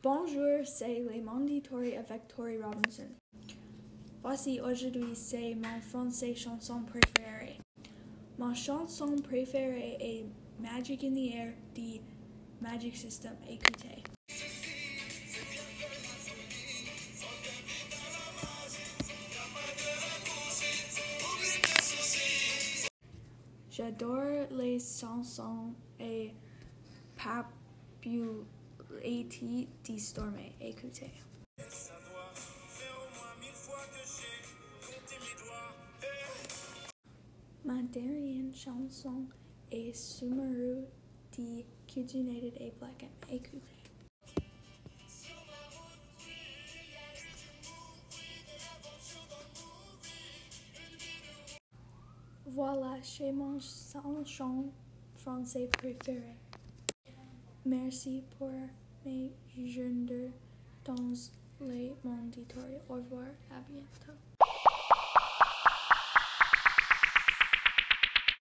Bonjour, c'est les Mandatory avec Tori Robinson. Voici aujourd'hui c'est mon français chanson préférée. Ma chanson préférée est Magic in the Air de Magic System. Écoutez. J'adore les chansons et popularité de Stormy. Écoutez. Ma dernière chanson est Sumaru de Kids United et Black M. Écoutez. Voilà, c'est mon chanson français préféré. Merci pour mes journées dans les mandatory. Au revoir, à bientôt.